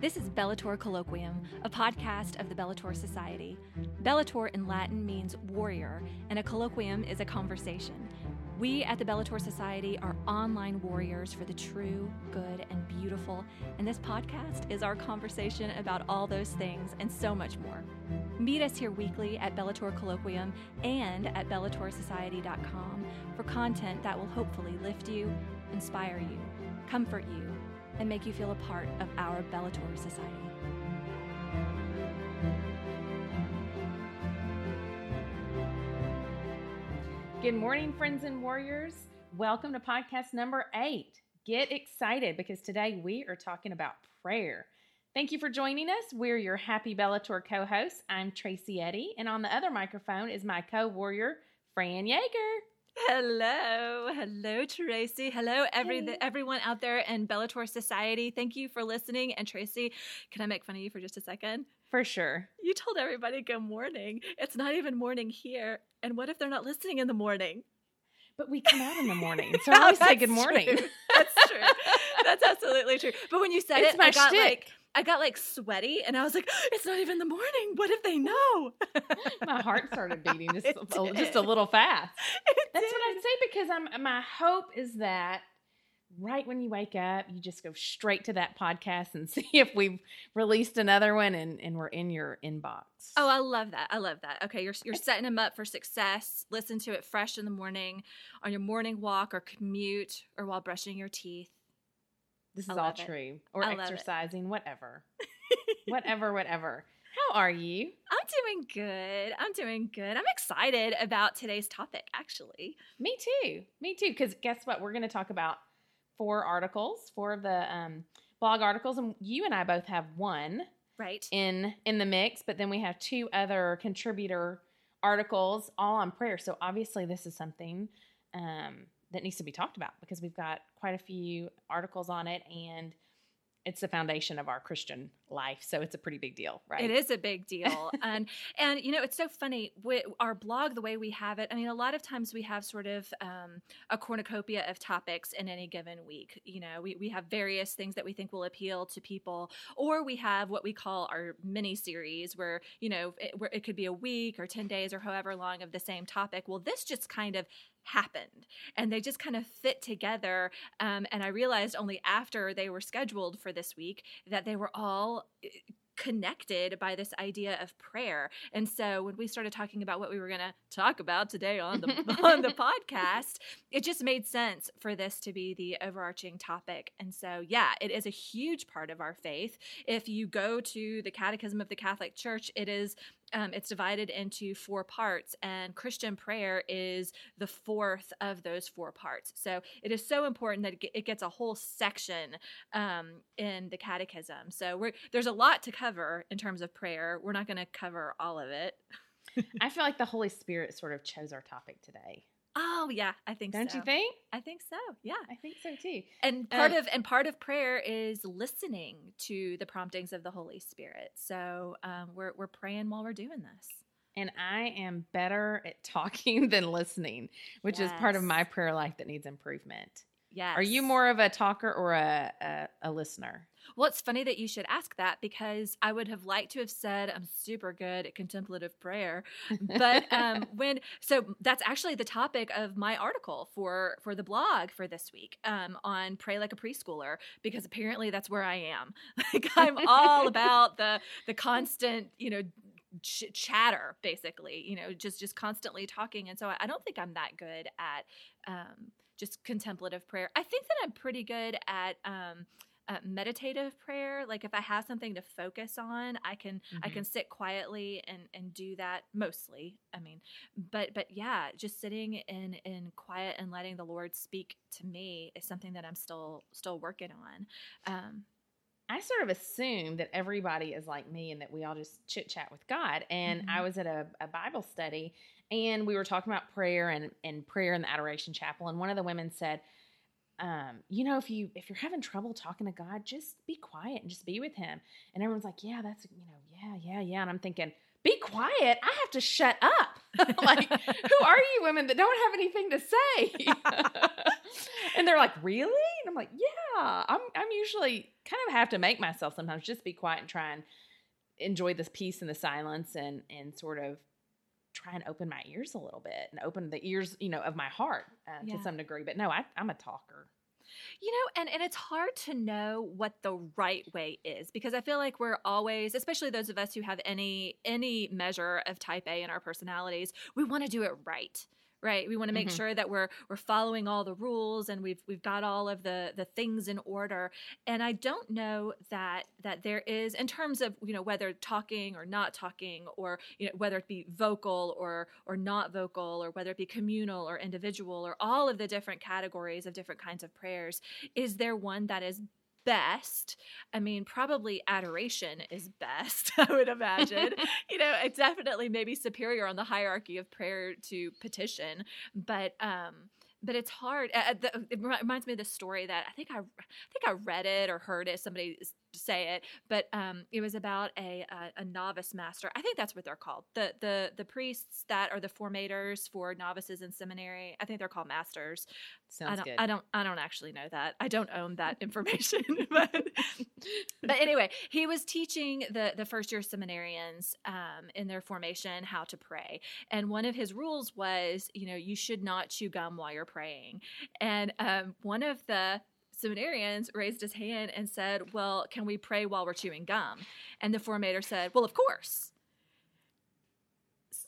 This is Bellator Colloquium, a podcast of the Bellator Society. Bellator in Latin means warrior, and a colloquium is a conversation. We at the Bellator Society are online warriors for the true, good, and beautiful, and this podcast is our conversation about all those things and so much more. Meet us here weekly at Bellator Colloquium and at BellatorSociety.com for content that will hopefully lift you, inspire you, comfort you, and make you feel a part of our Bellator Society. Good morning, friends and warriors. Welcome to podcast number eight. Get excited because today we are talking about prayer. Thank you for joining us. We're your happy Bellator co hosts. I'm Tracy Eddy, and on the other microphone is my co warrior, Fran Yeager. Hello, hello, Tracy. Hello, every Hey. everyone out there in Bellator Society. Thank you for listening. And Tracy, can I make fun of you for just a second? For sure. You told everybody good morning. It's not even morning here. And what if they're not listening in the morning? But we come out in the morning, so I always say good morning. true. That's true. That's absolutely true. But when you said It's it, my I got shtick. like I got like sweaty, and I was like, "It's not even the morning. What if they know?" my heart started beating just, a, just a little fast. It That's what I did. say because I'm. My hope is that right when you wake up, you just go straight to that podcast and see if we've released another one and and we're in your inbox. Oh, I love that. I love that. Okay, you're you're setting them up for success. Listen to it fresh in the morning, on your morning walk or commute, or while brushing your teeth. This is all it. true. Or love it. exercising, whatever, whatever, whatever. How are you? I'm doing good. I'm doing good. I'm excited about today's topic. Actually, Me too. Me too. Because guess what? We're going to talk about four articles, four of the um, blog articles, and you and I both have one. right? in in the mix but then we have two other contributor articles all on prayer so obviously this is something um, that needs to be talked about because we've got quite a few articles on it and it's the foundation of our christian life so it's a pretty big deal right It is a big deal, and and you know it's so funny. With our blog, the way we have it, I mean, a lot of times we have sort of um, a cornucopia of topics in any given week. You know, we we have various things that we think will appeal to people, or we have what we call our mini series, where you know it, where it could be a week or ten days or however long of the same topic. Well, this just kind of happened and they just kind of fit together um, and i realized only after they were scheduled for this week that they were all eh, connected by this idea of prayer. And so when we started talking about what we were going to talk about today on the on the podcast, it just made sense for this to be the overarching topic. And so yeah, it is a huge part of our faith. If you go to the Catechism of the Catholic Church, it is um, it's divided into four parts, and Christian prayer is the fourth of those four parts. So it is so important that it gets a whole section um, in the Catechism. So there's a lot to cover in terms of prayer. We're not going to cover all of it. i feel like the holy spirit sort of chose our topic today Oh yeah, I think don't so. you think I think so. Yeah. i think so too And part Um, of and part of prayer is listening to the promptings of the Holy Spirit. So um, we're we're praying while we're doing this. and I am better at talking than listening, which is part of my prayer life that needs improvement. Yes. Are you more of a talker or a, a, a listener? Well, it's funny that you should ask that because I would have liked to have said I'm super good at contemplative prayer, but um, when so that's actually the topic of my article for for the blog for this week um, on pray like a preschooler because apparently that's where I am. Like I'm all about the the constant you know ch- chatter basically you know just just constantly talking and so I, I don't think I'm that good at um, just contemplative prayer. I think that I'm pretty good at um, uh, meditative prayer. Like if I have something to focus on, I can I Mhm. can sit quietly and and do that mostly. I mean, but but yeah, just sitting in in quiet and letting the Lord speak to me is something that I'm still still working on. Um, I sort of assume that everybody is like me and that we all just chit chat with God. And Mm-hmm. I was at a, a Bible study and we were talking about prayer and, and prayer in the Adoration Chapel. And one of the women said, um, you know, if you if you're having trouble talking to God, just be quiet and just be with Him. And everyone's like, yeah, that's you know, yeah, yeah, yeah. And I'm thinking, be quiet. I have to shut up. like, who are you women that don't have anything to say? and they're like, really? And I'm like, yeah. I'm I'm usually kind of have to make myself sometimes just be quiet and try and enjoy this peace and the silence and and sort of try and open my ears a little bit and open the ears, you know, of my heart uh, Yeah. to some degree. But no, I, I'm a talker. You know, and, and it's hard to know what the right way is because I feel like we're always, especially those of us who have any any measure of type A in our personalities, we want to do it right. Right. We want to make Mhm. sure that we're we're following all the rules and we've we've got all of the the things in order. And I don't know that that there is in terms of, you know, whether talking or not talking or you know whether it be vocal or or not vocal or whether it be communal or individual or all of the different categories of different kinds of prayers is there one that is best. I mean probably adoration is best i would imagine. You know it's definitely maybe superior on the hierarchy of prayer to petition but um but it's hard. Uh, the, it reminds me of this story that i think i i think i read it or heard it somebody say it but um it was about a a, a novice master i think that's what they're called the the the priests that are the formators for novices in seminary i think they're called masters I Sounds don't, good. I don't. I don't actually know that. I don't own that information. but, but anyway, he was teaching the the first year seminarians um, in their formation how to pray, and one of his rules was, you know, you should not chew gum while you're praying. And um, one of the seminarians raised his hand and said, "Well, can we pray while we're chewing gum?" And the formator said, "Well, of course."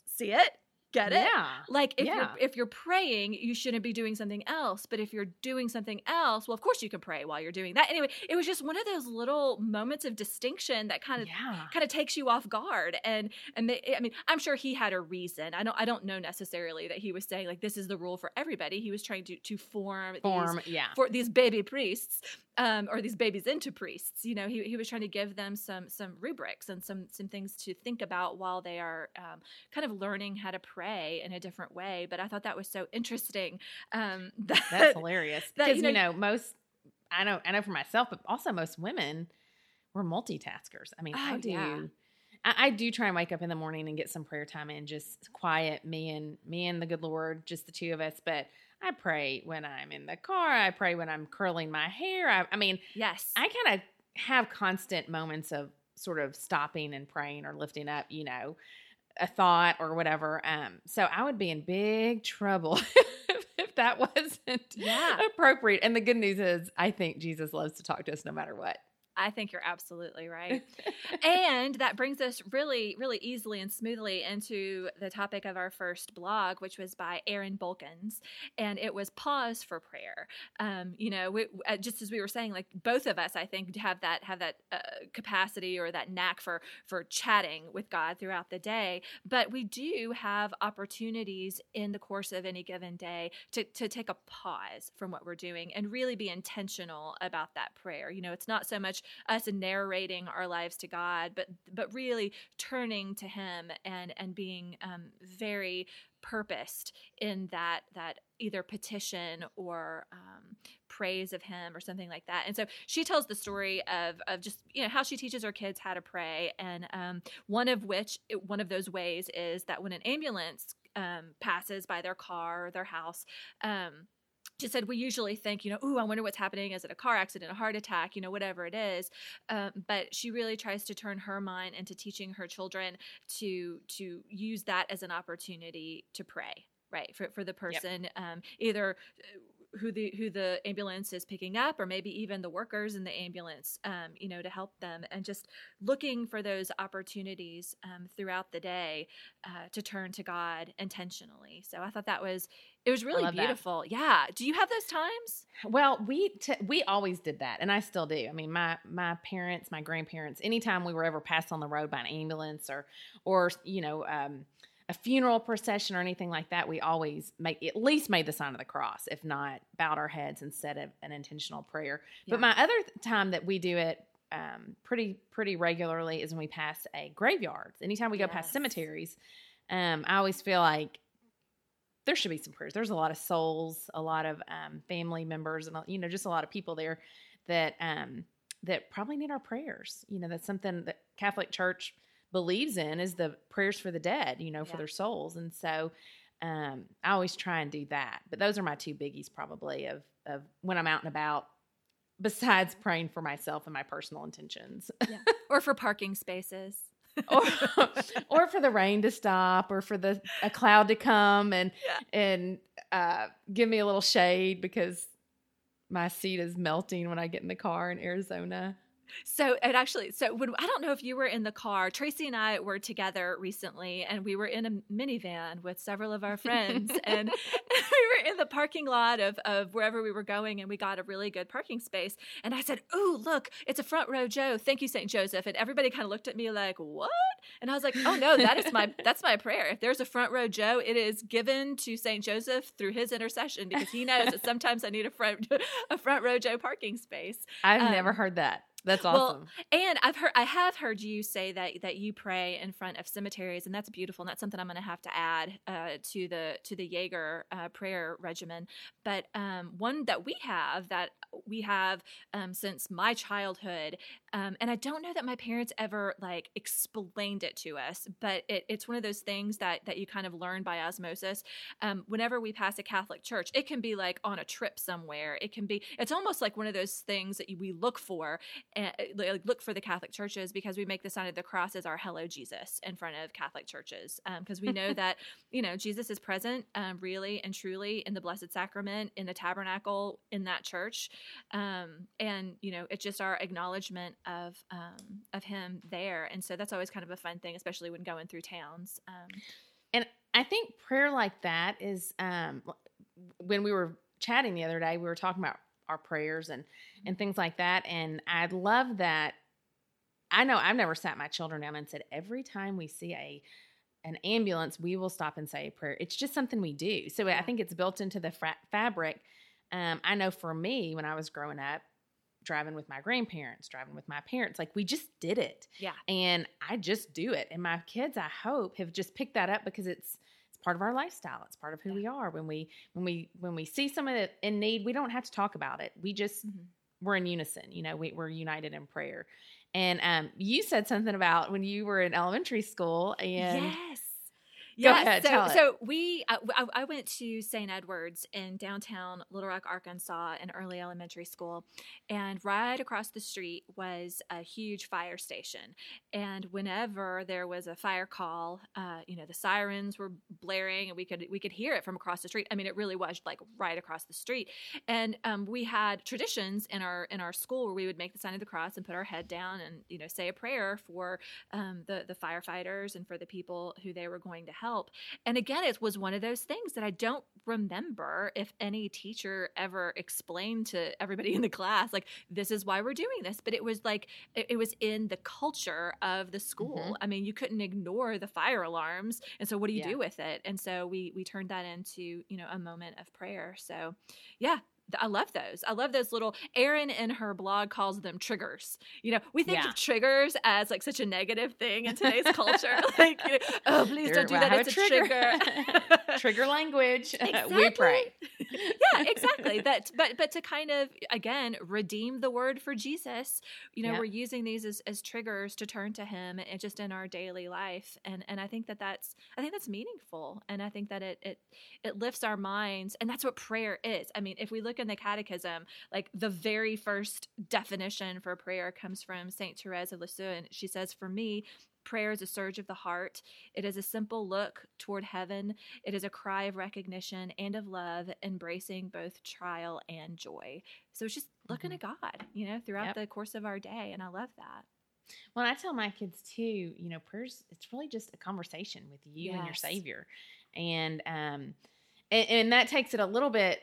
See it? Get it? Yeah. Like if Yeah. you're if you're praying, you shouldn't be doing something else. But if you're doing something else, well, of course you can pray while you're doing that. Anyway, it was just one of those little moments of distinction that kind of Yeah. kind of takes you off guard. And and they, I mean, I'm sure he had a reason. I don't I don't know necessarily that he was saying like this is the rule for everybody. He was trying to to form these Form. Yeah. for these baby priests um, or these babies into priests you know he, he was trying to give them some some rubrics and some some things to think about while they are um, kind of learning how to pray in a different way but i thought that was so interesting um, that, That's hilarious. Because you you, know- know, most I know I know for myself, but also most women we're multitaskers. I mean, I Oh, do yeah. I, I do try and wake up in the morning and get some prayer time in, just quiet, me and me and the good Lord, just the two of us. But I pray when I'm in the car. I pray when I'm curling my hair. I, I mean, yes I kind of have constant moments of sort of stopping and praying or lifting up, you know, a thought or whatever. Um, so I would be in big trouble if, that wasn't Yeah. appropriate. And the good news is, I think Jesus loves to talk to us no matter what. I think you're absolutely right. and that brings us really, really easily and smoothly into the topic of our first blog, which was by Erin Bulkins, and it was pause for prayer. Um, you know, we, uh, just as we were saying, like both of us, I think, have that have that uh, capacity or that knack for for chatting with God throughout the day. But we do have opportunities in the course of any given day to to take a pause from what we're doing and really be intentional about that prayer. You know, it's not so much us narrating our lives to God, but but really turning to Him and and being um, very purposed in that that either petition or um, praise of Him or something like that. And so she tells the story of of just you know how she teaches her kids how to pray, and um, one of which one of those ways is that when an ambulance um, passes by their car or their house. Um, she said we usually think you know ooh i wonder what's happening. Is it a car accident a heart attack you know whatever it is? Um, but she really tries to turn her mind into teaching her children to to use that as an opportunity to pray right for, for the person um, either uh, who the who the ambulance is picking up or maybe even the workers in the ambulance um, you know to help them and just looking for those opportunities um, throughout the day uh, to turn to god intentionally. So i thought that was it was really love that. beautiful yeah do you have those times Well, we t- we always did that, and I still do. I mean, my my parents, my grandparents, anytime we were ever passed on the road by an ambulance or or you know um, a funeral procession or anything like that, we always make at least made the sign of the cross, if not bowed our heads and said an intentional prayer. Yeah. But my other th- time that we do it um, pretty pretty regularly is when we pass a graveyard. Anytime we go past cemeteries, um, I always feel like there should be some prayers. There's a lot of souls, a lot of um, family members, and you know, just a lot of people there that um, that probably need our prayers. You know, that's something that Catholic Church believes in is the prayers for the dead. You know, for Yeah. their souls, and so um, I always try and do that. But those are my two biggies, probably of of when I'm out and about besides praying for myself and my personal intentions. Yeah. Or for parking spaces. Or, or for the rain to stop or for the a cloud to come and Yeah. and uh, give me a little shade because my seat is melting when I get in the car in Arizona. So it actually, so when I don't know if you were in the car, Tracy and I were together recently, and we were in a minivan with several of our friends, and we were in the parking lot of of wherever we were going, and we got a really good parking space. And I said, "Oh, look, it's a front row Joe. Thank you, Saint Joseph." And everybody kind of looked at me like, "What?" And I was like, "Oh no, that is my that's my prayer. If there's a front row Joe, it is given to Saint Joseph through his intercession because he knows that sometimes I need a front a front row Joe parking space." I've Um, never heard that. That's well, awesome. And I've heard, I have heard you say that that you pray in front of cemeteries, and that's beautiful. And that's something I'm going to have to add uh, to the to the Yeager uh, prayer regimen. But um, one that we have that we have um, since my childhood, um, and I don't know that my parents ever like explained it to us, but it, it's one of those things that that you kind of learn by osmosis. Um, whenever we pass a Catholic church, it can be like on a trip somewhere. It can be. It's almost like one of those things that we look for and like look for the Catholic churches because we make the sign of the cross as our hello Jesus in front of Catholic churches because we know that you know Jesus is present um, really and truly in the Blessed Sacrament in the tabernacle in that church, um, and you know it's just our acknowledgement of um, of Him there, and so that's always kind of a fun thing, especially when going through towns. Um, And I think prayer like that is um, when we were chatting the other day, we were talking about our prayers and and things like that. And I love that. I know I've never sat my children down and said every time we see a an ambulance, we will stop and say a prayer. It's just something we do. So I think it's built into the fra- fabric. Um, I know for me, when I was growing up, driving with my grandparents, driving with my parents, like we just did it yeah, and I just do it. And my kids, I hope, have just picked that up because it's it's part of our lifestyle. It's part of who Yeah. we are. When we when we when we see someone in need, we don't have to talk about it. We just Mhm. we're in unison. You know, we, we're united in prayer. And um, you said something about when you were in elementary school, and yes. Go Yes. ahead, so, so we, I, I- I went to St. Edward's in downtown Little Rock, Arkansas, in early elementary school, and right across the street was a huge fire station. And whenever there was a fire call, uh, you know, the sirens were blaring, and we could we could hear it from across the street. I mean, it really was like right across the street. And um, we had traditions in our in our school where we would make the sign of the cross and put our head down and you know say a prayer for um, the the firefighters and for the people who they were going to help. And again, it was one of those things that I don't remember if any teacher ever explained to everybody in the class, like this is why we're doing this. But it was like it, it was in the culture of the school. Mhm. I mean, you couldn't ignore the fire alarms, and so what do you Yeah. do with it? And so we we turned that into you know a moment of prayer. So yeah. I love those. I love those little. Erin in her blog calls them triggers. You know, we think Yeah. of triggers as like such a negative thing in today's culture. Like, you know, oh, please don't do I that. It's a a trigger. trigger language. we pray. yeah, exactly. That, but but to kind of again redeem the word for Jesus, you know, Yeah. we're using these as, as triggers to turn to Him and just in our daily life, and and I think that that's I think that's meaningful, and I think that it it it lifts our minds, and that's what prayer is. I mean, if we look in the Catechism, like the very first definition for prayer comes from Saint Therese of Lisieux, and she says, "For me." Prayer is a surge of the heart. It is a simple look toward heaven it is a cry of recognition and of love, embracing both trial and joy. So it's just looking at God, you know, throughout Yep. the course of our day. And I love that. Well, I tell my kids too, you know, prayers, it's really just a conversation with you and your Savior. And, um, and, and that takes it a little bit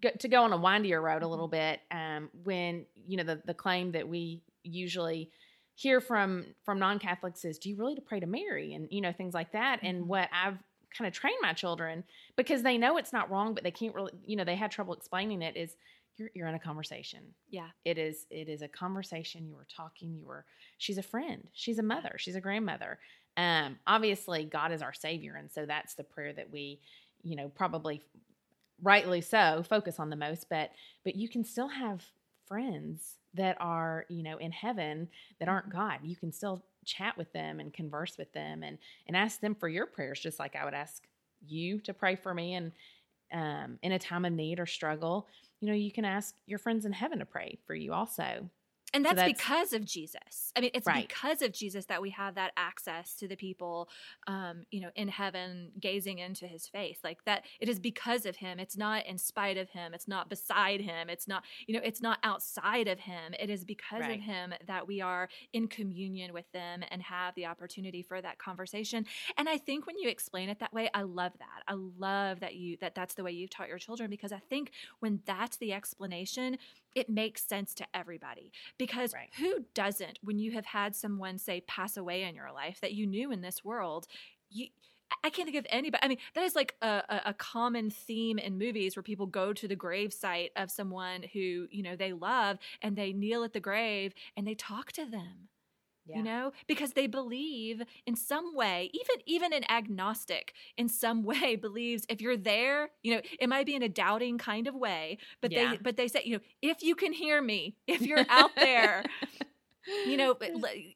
go, to go on a windier road a little bit. Um, when, you know, the, the claim that we usually hear from, from non-Catholics is, do you really to pray to Mary? And, you know, things like that. And what I've kind of trained my children because they know it's not wrong, but they can't really, you know, they had trouble explaining it is you're, you're in a conversation Yeah. it is it is a conversation you were talking you were she's a friend she's a mother she's a grandmother um obviously god is our savior and so that's the prayer that we you know probably rightly so focus on the most but but you can still have friends that are you know in heaven that aren't god. You can still chat with them and converse with them and and ask them for your prayers just like i would ask you to pray for me and um, in a time of need or struggle, you know, you can ask your friends in heaven to pray for you also. And So that's, that's- because of Jesus. I mean, it's Right. because of Jesus that we have that access to the people, um, you know, in heaven, gazing into His face. Like that, it is because of Him. It's not in spite of Him. It's not beside Him. It's not, you know, it's not outside of Him. It is because Right. of Him that we are in communion with them and have the opportunity for that conversation. And I think when you explain it that way, I love that. I love that you that that's the way you've taught your children because I think when that's the explanation, it makes sense to everybody because Right. who doesn't when you have had someone say pass away in your life that you knew in this world you I can't think of anybody. I mean, that is like a, a, a common theme in movies where people go to the grave site of someone who, you know, they love and they kneel at the grave and they talk to them Yeah. you know because they believe in some way even even an agnostic in some way believes if you're there you know it might be in a doubting kind of way but Yeah. they but they say you know if you can hear me if you're out there you know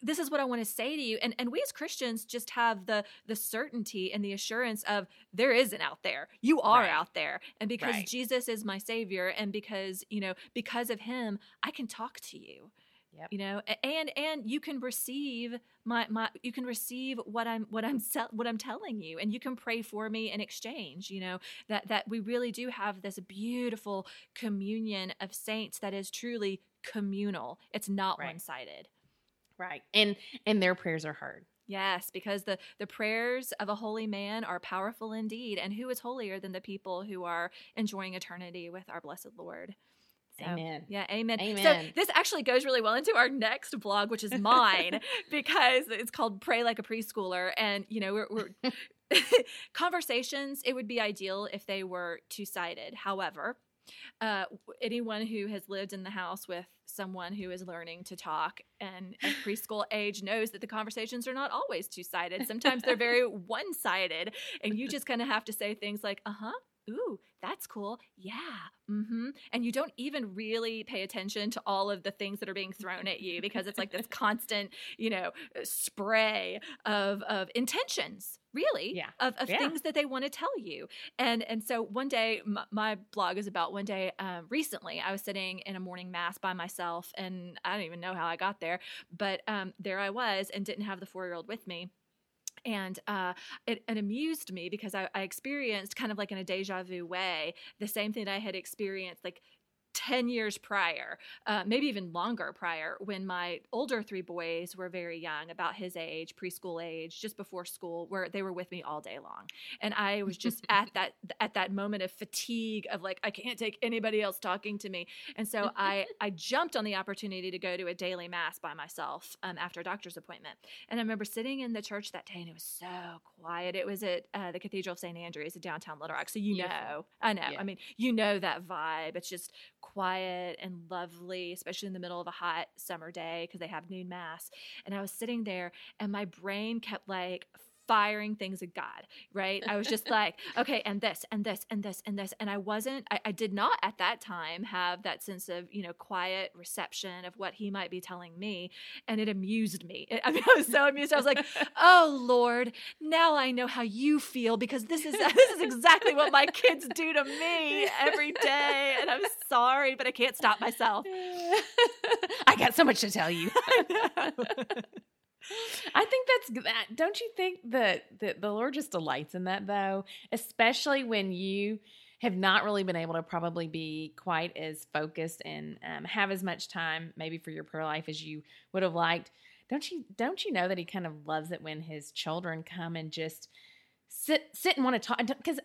this is what i want to say to you and and we as christians just have the the certainty and the assurance of there is an out there you are Right. out there and because Right. jesus is my savior and because you know because of him i can talk to you Yep. you know and and you can receive my my you can receive what i'm what i'm what i'm telling you and you can pray for me in exchange you know that that we really do have this beautiful communion of saints that is truly communal it's not Right. one-sided Right. And and their prayers are heard. Yes, because the the prayers of a holy man are powerful indeed, and who is holier than the people who are enjoying eternity with our blessed Lord? So, Amen. Yeah, amen. So this actually goes really well into our next blog, which is mine, because it's called "Pray Like a Preschooler," and you know we're. we're conversations it would be ideal if they were two-sided however uh, anyone who has lived in the house with someone who is learning to talk and at preschool age knows that the conversations are not always two-sided sometimes they're very one-sided and you just kind of have to say things like uh-huh ooh that's cool yeah mm-hmm and you don't even really pay attention to all of the things that are being thrown at you because it's like this constant you know spray of of intentions really Yeah. of, of Yeah. things that they want to tell you and and so one day my, my blog is about one day um, recently i was sitting in a morning mass by myself and i don't even know how i got there but um, there i was and didn't have the four year old with me and uh, it, it amused me because I, I experienced kind of like in a deja vu way the same thing that I had experienced like 10 years prior, uh, maybe even longer prior, when my older three boys were very young, about his age, preschool age, just before school, where they were with me all day long. And I was just at that at that moment of fatigue of like, I can't take anybody else talking to me. And so I I jumped on the opportunity to go to a daily mass by myself um, after a doctor's appointment. And I remember sitting in the church that day, and it was so quiet. It was at uh, the Cathedral of St. Andrews in downtown Little Rock. So you know, I know. Yeah. I mean, you know that vibe. It's just quiet and lovely, especially in the middle of a hot summer day because they have noon mass. And I was sitting there, and my brain kept like firing things at God, right? I was just like, okay, and this, and this, and this, and this. And I wasn't, I, I did not at that time have that sense of, you know, quiet reception of what he might be telling me. And it amused me. It- I mean, I was so amused. I was like, oh, Lord, now I know how you feel because this is, this is exactly what my kids do to me every day. And I'm sorry, but I can't stop myself. I got so much to tell you. I think that's that. Don't you think that the, the Lord just delights in that though, especially when you have not really been able to probably be quite as focused and um, have as much time maybe for your prayer life as you would have liked. Don't you? Don't you know that He kind of loves it when His children come and just sit sit and want to talk? Because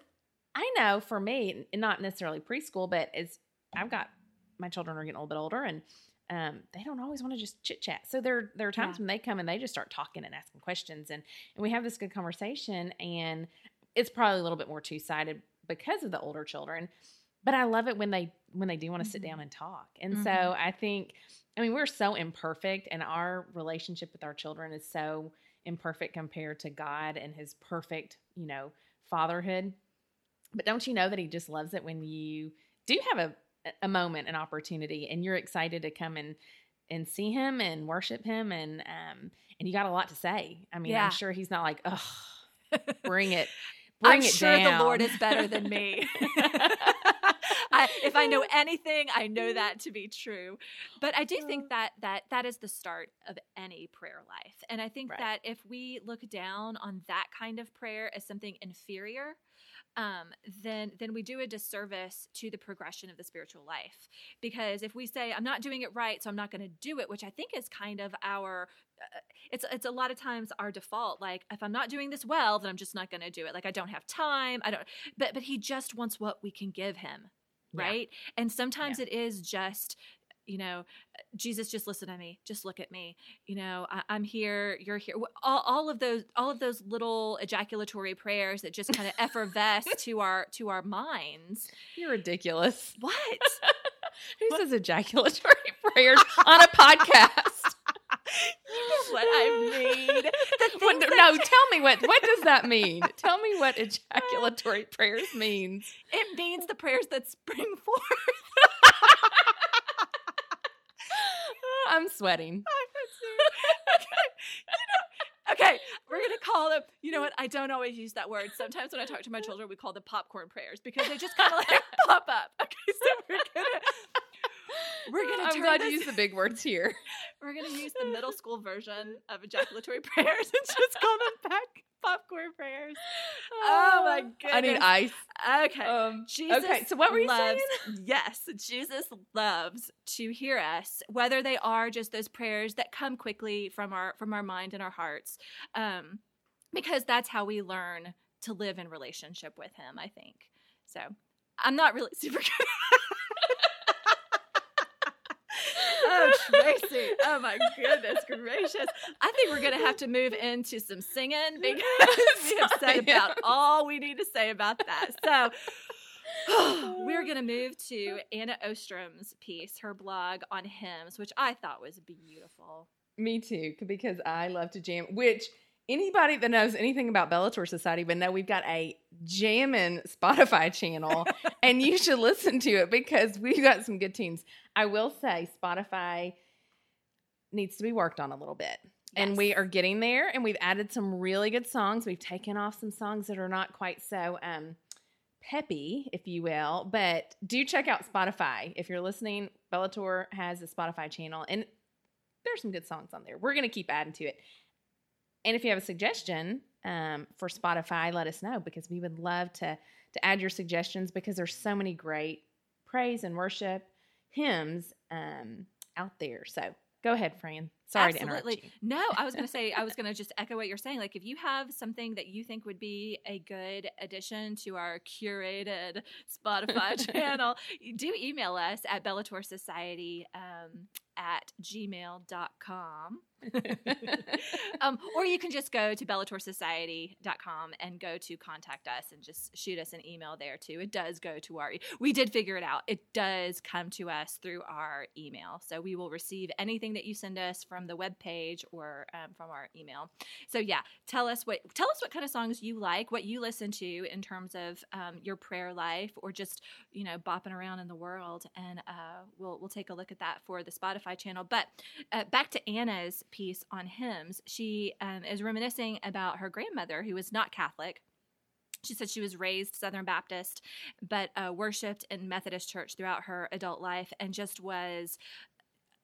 I know for me, not necessarily preschool, but as I've got my children are getting a little bit older and um, they don't always want to just chit chat. So there there are times Yeah. when they come and they just start talking and asking questions and and we have this good conversation and it's probably a little bit more two sided because of the older children. But I love it when they when they do want to sit Mhm. down and talk. And so Mhm. I think I mean we're so imperfect and our relationship with our children is so imperfect compared to God and his perfect, you know, fatherhood. But don't you know that he just loves it when you do have a a moment, an opportunity, and you're excited to come and and see him and worship him and um and you got a lot to say. I mean, Yeah. I'm sure he's not like, oh, bring it, Bring I'm it sure down. the Lord is better than me. I, if I know anything, I know that to be true. But I do think that that that is the start of any prayer life, and I think Right. that if we look down on that kind of prayer as something inferior, um, then then we do a disservice to the progression of the spiritual life. Because if we say I'm not doing it right, so I'm not going to do it, which I think is kind of our uh, it's it's a lot of times our default. Like if I'm not doing this well, then I'm just not going to do it. Like I don't have time. I don't. But but he just wants what we can give him, Yeah. right? And sometimes it is just you know jesus just listen to me. Just look at me. You know I, i'm here. You're here. All, all of those all of those little ejaculatory prayers that just kind of effervesce to our to our minds. You're ridiculous. what? Who says ejaculatory prayers on a podcast? you know what i mean. What- no, tell me what what does that mean? tell me what ejaculatory prayers means. it means the prayers that spring forth I'm sweating. okay we're gonna call them you know what i don't always use that word sometimes when i talk to my children we call them popcorn prayers because they just kind of like pop up okay so we're gonna we're gonna I'm turn glad this- you used the big words here. We're gonna use the middle school version of ejaculatory prayers and just call them back popcorn prayers. Oh my oh, goodness. I need ice. Okay. Um, Jesus okay, so what were you loves, saying? Yes, Jesus loves to hear us, whether they are just those prayers that come quickly from our from our mind and our hearts, um, because that's how we learn to live in relationship with Him. I think so. I'm not really super good. Oh, Tracy! Oh my goodness gracious! I think we're gonna have to move into some singing because we have said about all we need to say about that. So we're going to move to Anna Ostrom's piece, her blog on hymns, which I thought was beautiful. Me too, because I love to jam. Which anybody that knows anything about Bellator Society would know we've got a jamming Spotify channel, and you should listen to it because we've got some good tunes. I will say Spotify needs to be worked on a little bit. And we are getting there, and we've added some really good songs. We've taken off some songs that are not quite so um, peppy, if you will. But do check out Spotify if you're listening. Bellator has a Spotify channel, and there's some good songs on there. We're going to keep adding to it. And if you have a suggestion um, for Spotify, let us know because we would love to to add your suggestions because there's so many great praise and worship hymns um, out there. So go ahead, Fran. Sorry to Absolutely. No, I was going to say, I was going to just echo what you're saying. Like, if you have something that you think would be a good addition to our curated Spotify channel, do email us at Bellator Society um, at gmail.com. um, or you can just go to bellatorsociety.com and go to contact us and just shoot us an email there too. It does go to our, we did figure it out. It does come to us through our email. So we will receive anything that you send us from the web page or um, from our email. So yeah, tell us what, tell us what kind of songs you like, what you listen to in terms of um, your prayer life or just, you know, bopping around in the world. And uh, we'll, we'll take a look at that for the Spotify channel. But uh, back to Anna's piece on hymns, she um, is reminiscing about her grandmother who was not Catholic. She said she was raised Southern Baptist, but uh, worshipped in Methodist church throughout her adult life and just was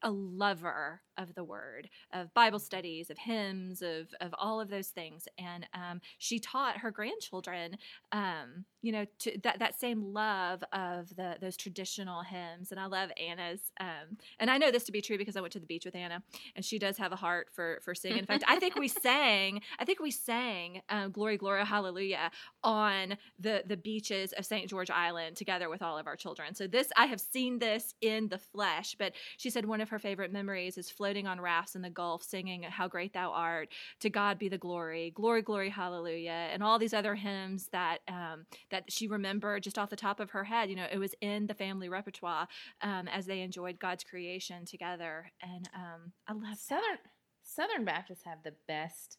a lover of the word, of Bible studies, of hymns, of, of all of those things. And um, she taught her grandchildren, um, you know, to, that, that same love of the those traditional hymns. And I love Anna's. Um, and I know this to be true because I went to the beach with Anna, and she does have a heart for for singing. In fact, I think we sang, I think we sang um, "Glory, Glory, Hallelujah" on the the beaches of St. George Island together with all of our children. So this, I have seen this in the flesh. But she said one of her favorite memories is floating on rafts in the Gulf, singing "How Great Thou Art." To God be the glory, glory, glory, hallelujah, and all these other hymns that um, that she remembered just off the top of her head. You know, it was in the family repertoire um, as they enjoyed God's creation together, and um, I love that. Southern Southern Baptists have the best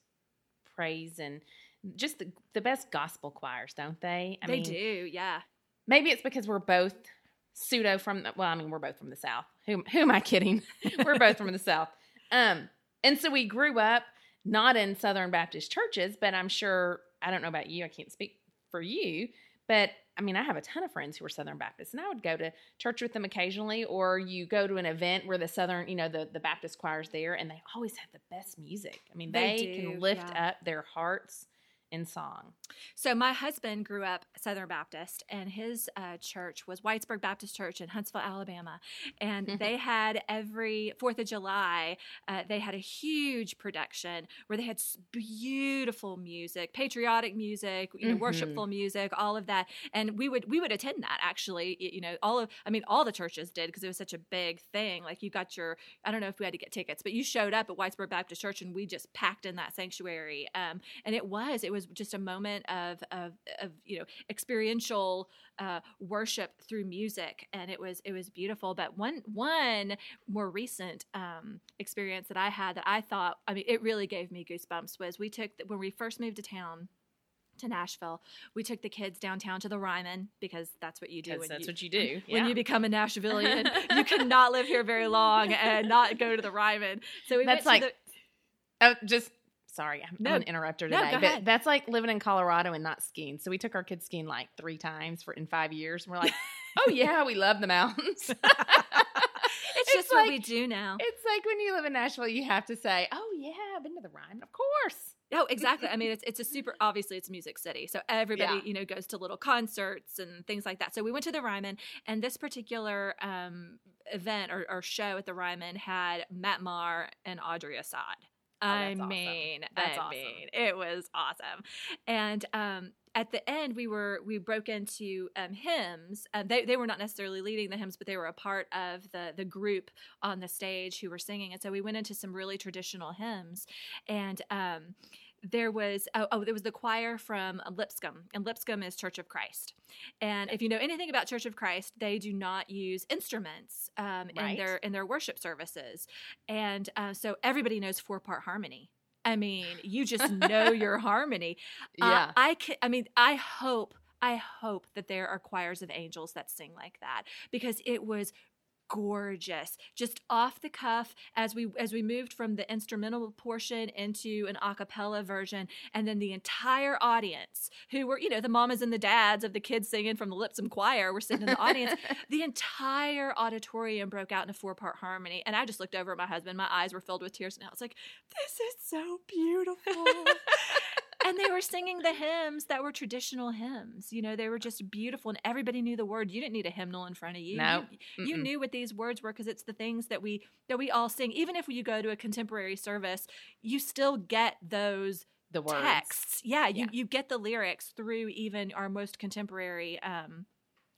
praise and just the, the best gospel choirs, don't they? I mean they mean, do, yeah. Maybe it's because we're both pseudo from the, well, I mean, we're both from the South. Who, who am I kidding? we're both from the South. Um, and so we grew up not in Southern Baptist churches, but I'm sure, I don't know about you, I can't speak for you. But I mean, I have a ton of friends who are Southern Baptists, and I would go to church with them occasionally, or you go to an event where the Southern, you know, the, the Baptist choir's there, and they always have the best music. I mean, They they, can lift yeah. up their hearts in song. So my husband grew up Southern Baptist, and his uh, church was Whitesburg Baptist Church in Huntsville, Alabama. And they had every Fourth of July, uh, they had a huge production where they had beautiful music, patriotic music, you know, Mhm. worshipful music, all of that. And we would we would attend that actually. You know, all of I mean, all the churches did because it was such a big thing. Like you got your I don't know if we had to get tickets, but you showed up at Whitesburg Baptist Church, and we just packed in that sanctuary. Um, and it was it was just a moment of of, of you know experiential uh, worship through music and it was it was beautiful but one one more recent um, experience that i had that i thought i mean it really gave me goosebumps was we took when we first moved to town to Nashville, we took the kids downtown to the Ryman because that's what you do. When that's you, what you do. when yeah. you become a Nashvilleian, you cannot live here very long and not go to the Ryman. So we That's went to like- Oh, just sorry, I'm, No. I'm an interrupter No, today. go but ahead. that's like living in Colorado and not skiing. So we took our kids skiing like three times for in five years, and we're like, oh yeah, we love the mountains. it's, It's just what we do now. It's like when you live in Nashville, you have to say, "Oh yeah, I've been to the Ryman, of course." Oh, exactly. I mean, it's it's a super. Obviously, it's a Music City, so everybody Yeah. you know goes to little concerts and things like that. So we went to the Ryman, and this particular um, event or, or show at the Ryman had Matt Maher and Audrey Assad. I Oh, awesome. mean, That's I awesome. mean, it was awesome. And um, at the end, we were we broke into um, hymns. Um, they they were not necessarily leading the hymns, but they were a part of the the group on the stage who were singing. And so we went into some really traditional hymns, and um, there was oh, oh there was the choir from Lipscomb, and Lipscomb is Church of Christ. And if you know anything about Church of Christ, they do not use instruments um, in their in their worship services, and uh, so everybody knows four part harmony. I mean, you just know your harmony. Uh, Yeah, I can, I mean, I hope, I hope that there are choirs of angels that sing like that because it was gorgeous. Just off the cuff as we as we moved from the instrumental portion into an a cappella version and then the entire audience who were you know the mamas and the dads of the kids singing from the Lipscomb choir were sitting in the audience. The entire auditorium broke out in a four part harmony and i just looked over at my husband. My eyes were filled with tears and i was like this is so beautiful and they were singing the hymns that were traditional hymns. You know, they were just beautiful, and everybody knew the word. You didn't need a hymnal in front of you. No. you, you knew what these words were because it's the things that we that we all sing. Even if you go to a contemporary service, you still get those the words. texts. Yeah, you Yeah. you get the lyrics through even our most contemporary. Um,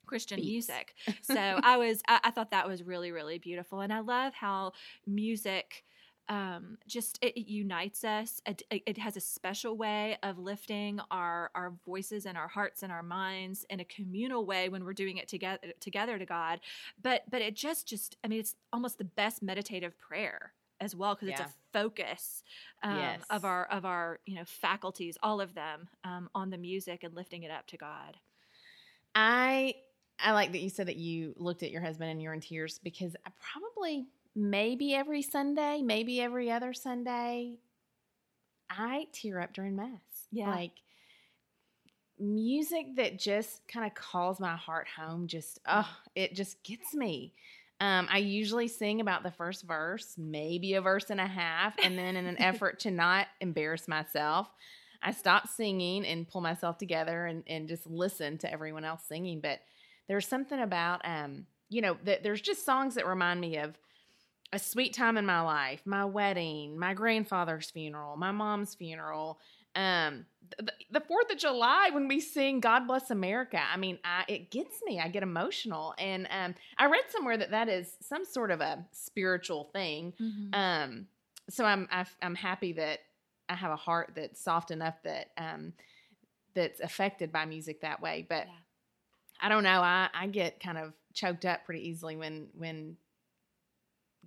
Christian Beats. music. So I was, I, I thought that was really, really beautiful. And I love how music um just it, it unites us it, it it has a special way of lifting our our voices and our hearts and our minds in a communal way when we're doing it together together to god but but it just just i mean it's almost the best meditative prayer as well because Yeah. it's a focus um, Yes. of our of our you know faculties all of them um, on the music and lifting it up to god I I like that you said that you looked at your husband and you're in tears because I probably maybe every Sunday, maybe every other Sunday, I tear up during mass. Yeah. Like music that just kind of calls my heart home just oh, it just gets me. Um, I usually sing about the first verse, maybe a verse and a half, and then in an effort to not embarrass myself, I stop singing and pull myself together and, and just listen to everyone else singing. But there's something about, um, you know, that there's just songs that remind me of a sweet time in my life, my wedding, my grandfather's funeral, my mom's funeral, um, the, the Fourth of July when we sing "God Bless America." I mean, I, it gets me. I get emotional, and um, I read somewhere that that is some sort of a spiritual thing. Um, so I'm I, I'm happy that I have a heart that's soft enough that um, that's affected by music that way. But Yeah. I don't know. I I get kind of choked up pretty easily when when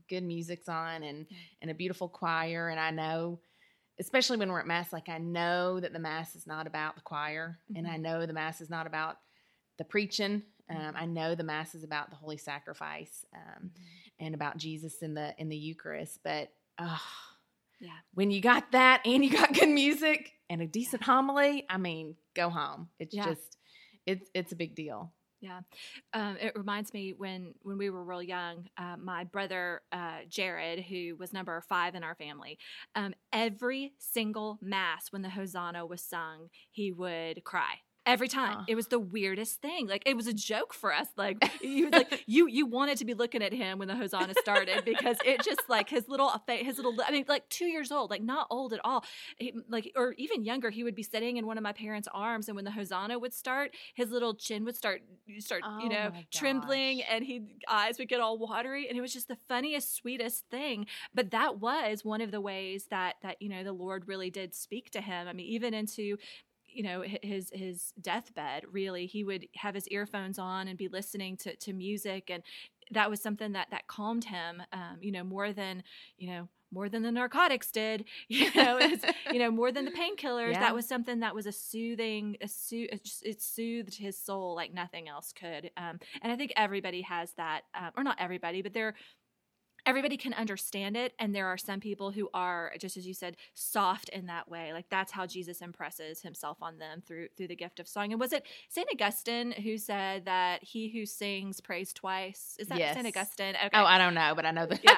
good music's on and and a beautiful choir, and I know. Especially when we're at mass, like I know that the mass is not about the choir, and Mhm. I know the mass is not about the preaching. Um, Mhm. I know the mass is about the holy sacrifice. Um, and about Jesus in the in the Eucharist. But oh, Yeah. When you got that and you got good music and a decent homily, I mean, go home. It's Yeah. just it's it's a big deal. Yeah, um, it reminds me when when we were real young. Uh, my brother uh, Jared, who was number five in our family, um, every single mass when the Hosanna was sung, he would cry. Every time, it was the weirdest thing. Like it was a joke for us. Like you, like you, you wanted to be looking at him when the Hosanna started because it just like his little, his little. I mean, like two years old, like not old at all. He, like or even younger, he would be sitting in one of my parents' arms, and when the Hosanna would start, his little chin would start start Oh you know trembling and he eyes would get all watery and it was just the funniest sweetest thing but that was one of the ways that that you know the lord really did speak to him i mean even into you know his his deathbed really he would have his earphones on and be listening to to music and that was something that that calmed him um, you know more than you know more than the narcotics did you know it's, you know more than the painkillers Yeah. that was something that was a soothing a soo- it, it soothed his soul like nothing else could um, and i think everybody has that um, or not everybody but there everybody can understand it and there are some people who are just as you said soft in that way like that's how jesus impresses himself on them through through the gift of song and was it saint augustine who said that he who sings prays twice is that Yes. saint augustine oh, okay Oh, I don't know, but I know the, Yeah.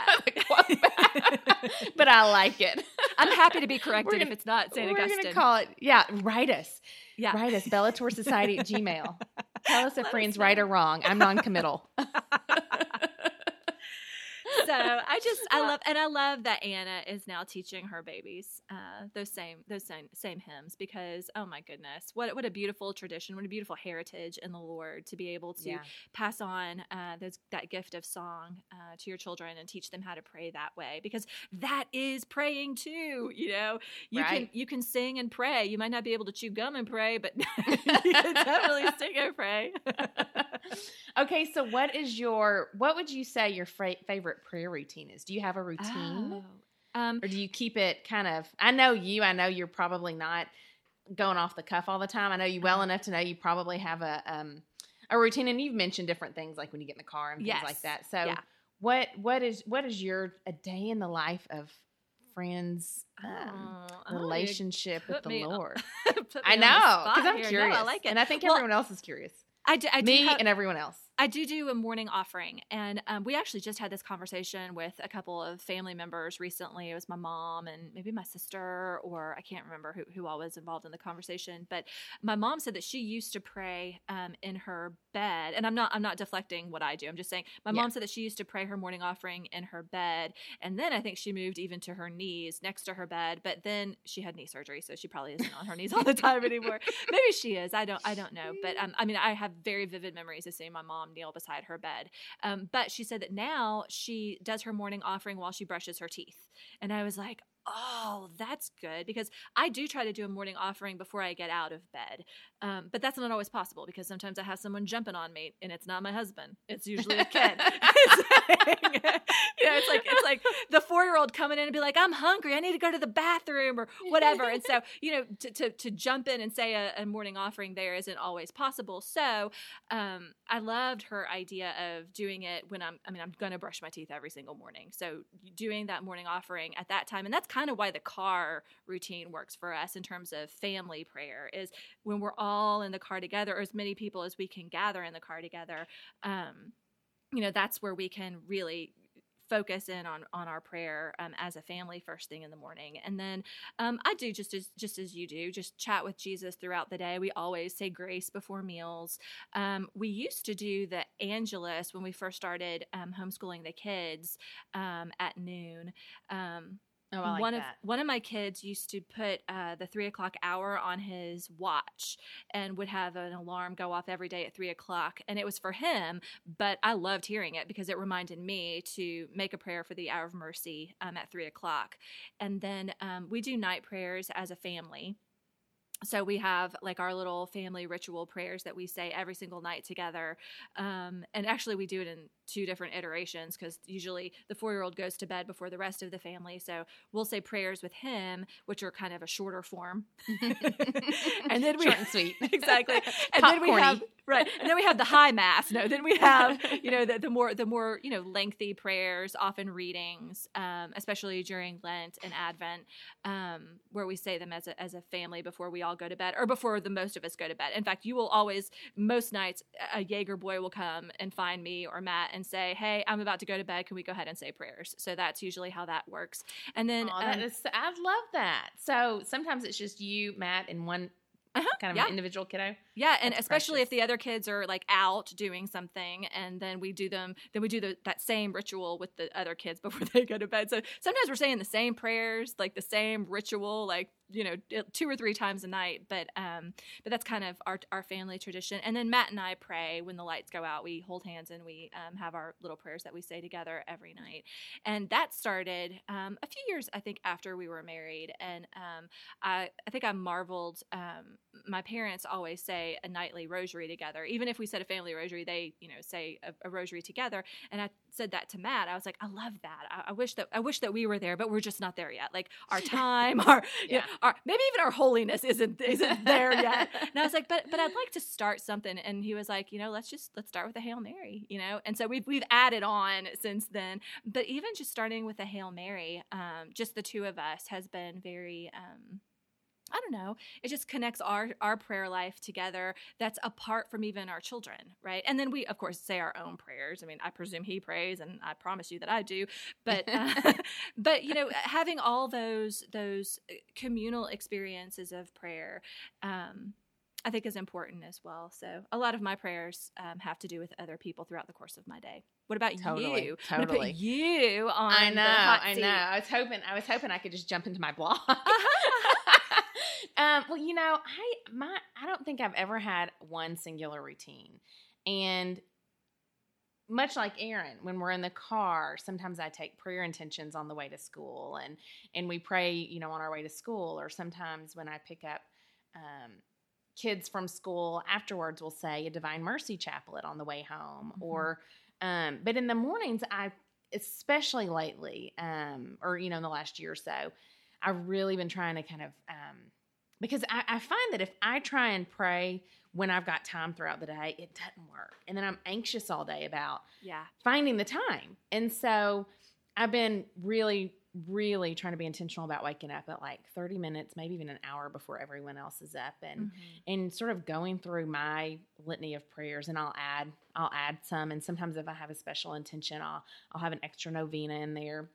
but I like it. i'm happy to be corrected We're if it's not saint We're augustine gonna call it. Yeah, write us. yeah Write us. Bellator Society at Gmail. Tell us if Let friends right or wrong. I'm non-committal. So I just I love and I love that Anna is now teaching her babies uh, those same those same same hymns because oh my goodness what what a beautiful tradition what a beautiful heritage in the Lord to be able to Yeah. pass on uh, those that gift of song uh, to your children and teach them how to pray that way because that is praying too you know? You can you can sing and pray. You might not be able to chew gum and pray but you can definitely sing and pray. Okay, so what is your what would you say your favorite prayer routine is? Do you have a routine? Oh. Um, Or do you keep it kind of I know you, I know you're probably not going off the cuff all the time. I know you Uh-huh. well enough to know you probably have a um a routine and you've mentioned different things like when you get in the car and things Yes. like that. So Yeah. what what is what is your a day in the life of friends um, oh, relationship with the Lord? I know because I'm here. No, curious, I like it. and I think Well, everyone else is curious. I do, I do Me have- and everyone else. I do do a morning offering, and um, we actually just had this conversation with a couple of family members recently. It was my mom and maybe my sister, or I can't remember who, who all was involved in the conversation. But my mom said that she used to pray um, in her bed, and I'm not I'm not deflecting what I do. I'm just saying my Yeah. mom said that she used to pray her morning offering in her bed, and then I think she moved even to her knees next to her bed. But then she had knee surgery, so she probably isn't on her knees all the time anymore. Maybe she is. I don't. I don't know. But um, I mean, I have very vivid memories of seeing my mom kneel beside her bed. Um, but she said that now she does her morning offering while she brushes her teeth, and I was like. Oh, that's good because I do try to do a morning offering before I get out of bed, um, but that's not always possible because sometimes I have someone jumping on me and it's not my husband; it's usually a kid. It's like- you know, it's like it's like the four year old coming in and be like, "I'm hungry. I need to go to the bathroom or whatever." And so, you know, to to, to jump in and say a, a morning offering there isn't always possible. So, um, I loved her idea of doing it when I'm. I mean, I'm going to brush my teeth every single morning. So, doing that morning offering at that time, and that's kind of why the car routine works for us in terms of family prayer. Is when we're all in the car together, or as many people as we can gather in the car together. Um, you know, that's where we can really focus in on on our prayer um, as a family first thing in the morning. And then um, i do just as just as you do just chat with jesus throughout the day. We always say grace before meals. Um, we used to do the angelus when we first started um, homeschooling the kids um, at noon. Um, Oh, like one that. of one of my kids used to put uh, the three o'clock hour on his watch and would have an alarm go off every day at three o'clock and it was for him but i loved hearing it because it reminded me to make a prayer for the hour of mercy um, at three o'clock and then um, we do night prayers as a family so we have like our little family ritual prayers that we say every single night together um, and actually we do it in two different iterations because usually the four year old goes to bed before the rest of the family. So we'll say prayers with him which are kind of a shorter form. And then we Short and sweet. Exactly. And then we have right. And then we have the high mass no then we have you know the, the more the more you know lengthy prayers often readings um, especially during lent and advent um, where we say them as a, as a family before we all go to bed or before the most of us go to bed. In fact you will always most nights a Yeager boy will come and find me or matt and say hey i'm about to go to bed can we go ahead and say prayers so that's usually how that works and then um, i love that so sometimes it's just you matt and one uh-huh, kind of yeah. an individual kiddo. Yeah, and That's especially precious. if the other kids are like out doing something, and then we do them, then we do the, that same ritual with the other kids before they go to bed. So sometimes we're saying the same prayers, like the same ritual, like you know two or three times a night but um but that's kind of our our family tradition and then matt and i pray when the lights go out we hold hands and we um, have our little prayers that we say together every night and that started um, a few years i think after we were married and um, i i think i marveled um, my parents always say a nightly rosary together even if we said a family rosary they you know say a, a rosary together and i said that to Matt, I was like, I love that. I, I, wish that I wish that we were there, but we're just not there yet. Like our time, our, yeah. you know, our maybe even our holiness isn't isn't there yet. And I was like, but but I'd like to start something. And he was like, you know, let's just let's start with a Hail Mary, you know. And so we've we've added on since then. But even just starting with a Hail Mary, um, just the two of us has been very um, I don't know. It just connects our our prayer life together. That's apart from even our children, right? And then we, of course, say our own prayers. I mean, I presume he prays, and I promise you that I do. But uh, but you know, having all those those uh, communal experiences of prayer. Um, I think is important as well. So a lot of my prayers um, have to do with other people throughout the course of my day. What about totally, you? Totally. you on. I know. I know. I was hoping. I was hoping I could just jump into my blog. Um, well, you know, I my I don't think I've ever had one singular routine, and much like Erin, when we're in the car, sometimes I take prayer intentions on the way to school, and and we pray, you know, on our way to school, or sometimes when I pick up. Um, kids from school afterwards will say a divine mercy chaplet on the way home mm-hmm. or um, but in the mornings i especially lately um, or you know in the last year or so i've really been trying to kind of um, because I, I find that if I try and pray when I've got time throughout the day, it doesn't work. And then I'm anxious all day about yeah finding the time. And so I've been really, really trying to be intentional about waking up at like 30 minutes, maybe even an hour before everyone else is up and mm-hmm. and sort of going through my litany of prayers and I'll add I'll add some and sometimes if I have a special intention I'll I'll have an extra novena in there.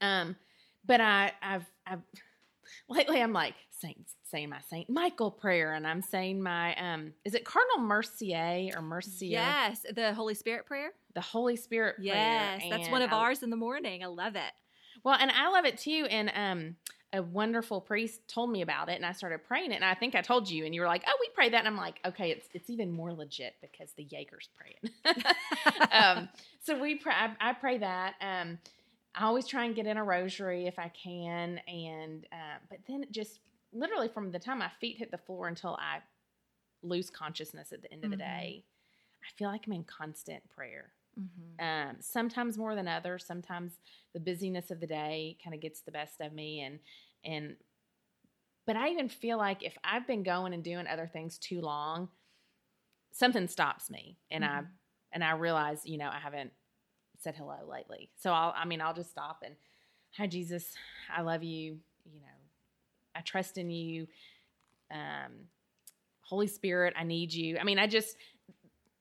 Um but I I've I've lately I'm like saying saying my Saint Michael prayer, and I'm saying my um is it Cardinal Mercier or Mercier? Yes, the Holy Spirit prayer. The Holy Spirit prayer. yes, that's one of I, ours in the morning. I love it. Well, and I love it too. And um a wonderful priest told me about it and I started praying it. And I think I told you, and you were like, Oh, we pray that. And I'm like, okay, it's it's even more legit because the Yeager's praying. um, so we pray I, I pray that. Um I always try and get in a rosary if I can, and uh, but then just literally from the time my feet hit the floor until I lose consciousness at the end of mm-hmm. the day, I feel like I'm in constant prayer. Mm-hmm. Um, sometimes more than others. Sometimes the busyness of the day kind of gets the best of me, and and but I even feel like if I've been going and doing other things too long, something stops me, and mm-hmm. I and I realize you know I haven't said hello lately. So I'll, I mean, I'll just stop and, hi, Jesus, I love you. You know, I trust in you. Um, Holy Spirit, I need you. I mean, I just,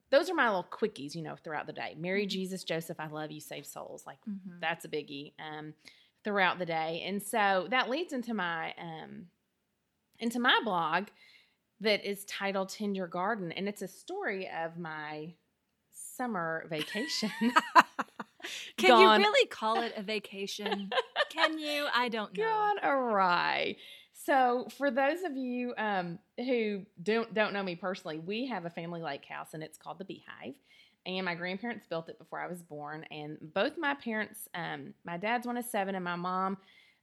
those are my little quickies, you know, throughout the day. Mary, mm-hmm. Jesus, Joseph, I love you, save souls. Like mm-hmm. that's a biggie um, throughout the day. And so that leads into my, um, into my blog that is titled Tend Your Garden. And it's a story of my summer vacation. Can gone, you really call it a vacation? Can you? I don't know. Gone awry. So, for those of you um, who don't don't know me personally, we have a family lake house, and it's called the Beehive. And my grandparents built it before I was born. And both my parents, um, my dad's one of seven, and my mom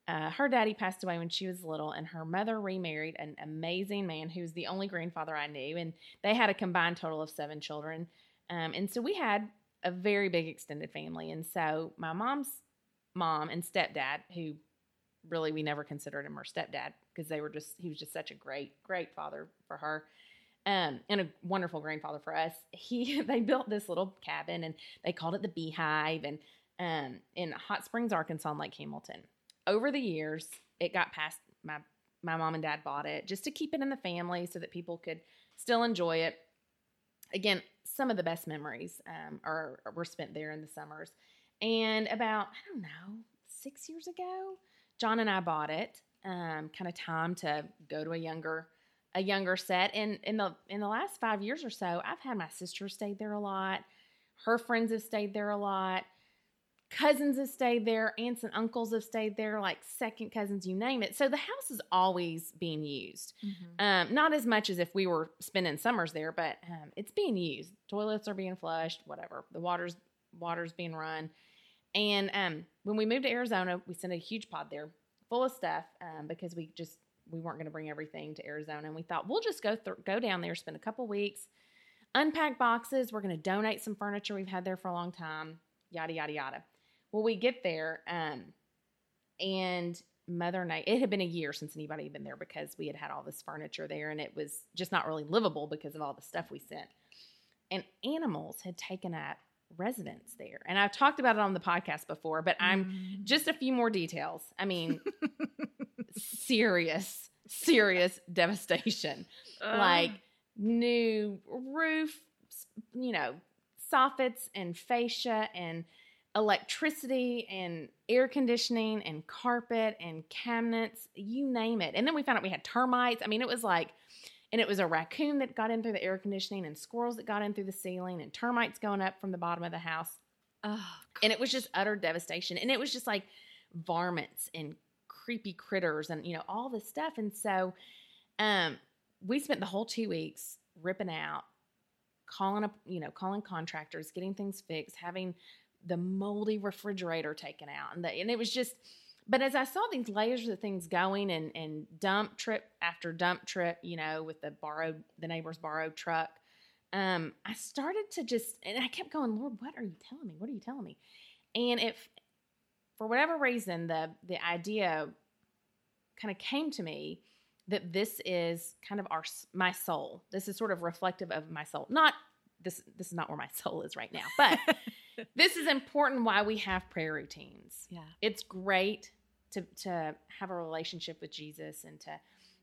uh, her daddy passed away when she was little, and her mother remarried an amazing man who was the only grandfather I knew, and they had a combined total of seven children. Um, and so we had a very big extended family, and so my mom's mom and stepdad, who really we never considered him our stepdad because they were just he was just such a great great father for her um, and a wonderful grandfather for us. He they built this little cabin and they called it the Beehive and um, in Hot Springs, Arkansas, in Lake Hamilton. Over the years, it got past my my mom and dad bought it just to keep it in the family so that people could still enjoy it. Again, some of the best memories um, are were spent there in the summers. And about I don't know six years ago, John and I bought it. Um, kind of time to go to a younger a younger set. And in the in the last five years or so, I've had my sister stayed there a lot. Her friends have stayed there a lot. Cousins have stayed there. Aunts and uncles have stayed there, like second cousins, you name it. So the house is always being used. Mm-hmm. Um, not as much as if we were spending summers there, but um, it's being used. Toilets are being flushed, whatever. The water's water's being run. And um, when we moved to Arizona, we sent a huge pod there full of stuff um, because we just we weren't going to bring everything to Arizona, and we thought we'll just go th- go down there, spend a couple weeks, unpack boxes. We're going to donate some furniture we've had there for a long time, yada yada yada. Well, we get there, um, and Mother Night. It had been a year since anybody had been there because we had had all this furniture there, and it was just not really livable because of all the stuff we sent. And animals had taken up residence there. And I've talked about it on the podcast before, but I'm mm. just a few more details. I mean, serious, serious devastation. Uh. Like new roof, you know, soffits and fascia and electricity and air conditioning and carpet and cabinets, you name it. And then we found out we had termites. I mean, it was like, and it was a raccoon that got in through the air conditioning and squirrels that got in through the ceiling and termites going up from the bottom of the house. Oh, and it was just utter devastation. And it was just like varmints and creepy critters and you know all this stuff and so um we spent the whole two weeks ripping out calling up you know calling contractors getting things fixed having the moldy refrigerator taken out and the, and it was just but as I saw these layers of things going and and dump trip after dump trip, you know, with the borrowed the neighbor's borrowed truck, um, I started to just and I kept going, Lord, what are you telling me? What are you telling me? And if for whatever reason, the the idea kind of came to me that this is kind of our my soul. This is sort of reflective of my soul. Not this this is not where my soul is right now, but this is important why we have prayer routines. Yeah. It's great to to have a relationship with Jesus and to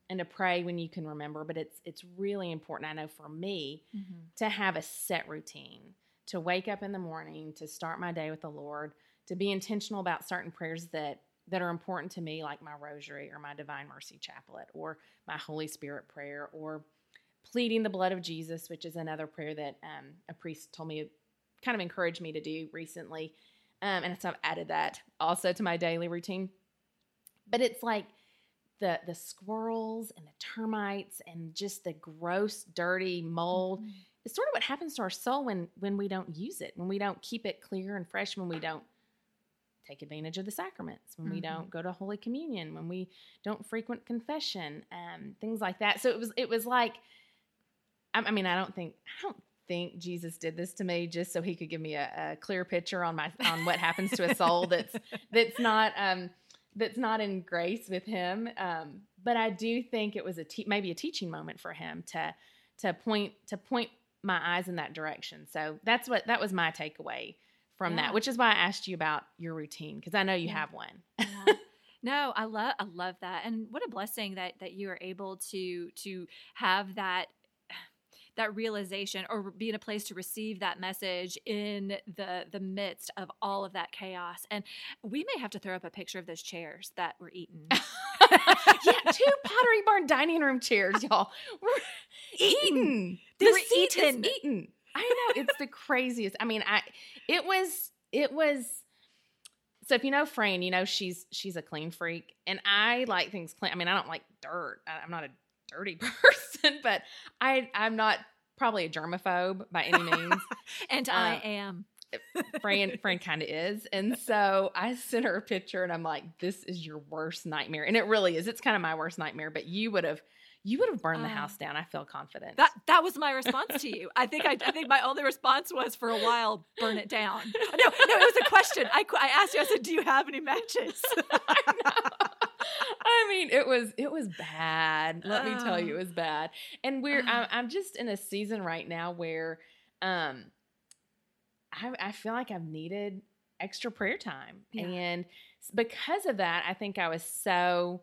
and to pray when you can remember, but it's it's really important I know for me mm-hmm. to have a set routine, to wake up in the morning, to start my day with the Lord, to be intentional about certain prayers that that are important to me, like my rosary or my Divine Mercy Chaplet or my Holy Spirit prayer or pleading the blood of Jesus, which is another prayer that um, a priest told me, kind of encouraged me to do recently. Um, and so I've added that also to my daily routine. But it's like the the squirrels and the termites and just the gross, dirty mold. Mm-hmm. It's sort of what happens to our soul when when we don't use it, when we don't keep it clear and fresh, when we don't take advantage of the sacraments, when mm-hmm. we don't go to Holy Communion, when we don't frequent confession, um, things like that. So it was it was like, I, I, mean, I don't think I don't think Jesus did this to me just so he could give me a, a clear picture on my on what happens to a soul that's that's not um, that's not in grace with him. Um, but I do think it was a te- maybe a teaching moment for him to to point to point my eyes in that direction. So that's what that was my takeaway from yeah. that, which is why I asked you about your routine because I know you yeah. have one. yeah. No, I love I love that, and what a blessing that that you are able to to have that that realization or be in a place to receive that message in the the midst of all of that chaos. And we may have to throw up a picture of those chairs that were eaten. Yeah two pottery barn dining room chairs y'all. We're eaten. they the were eaten. eaten. I know it's the craziest. I mean, I it was it was so if you know Fran, you know she's she's a clean freak, and I like things clean. I mean, I don't like dirt. I, am not a dirty person, but I I'm not probably a germaphobe by any means. and um, I am. Fran Fran kind of is. And so I sent her a picture and I'm like, this is your worst nightmare. And it really is. It's kind of my worst nightmare, but you would have you would have burned the Oh. house down. I feel confident. That that was my response to you. I think I, I think my only response was for a while, burn it down. No, no, it was a question. I, I asked you. I said, "Do you have any matches?" I mean, it was it was bad. Let me tell you, Oh. it was bad. And we're Oh. I'm, I'm just in a season right now where um I I feel like I've needed extra prayer time, Yeah. and because of that, I think I was so.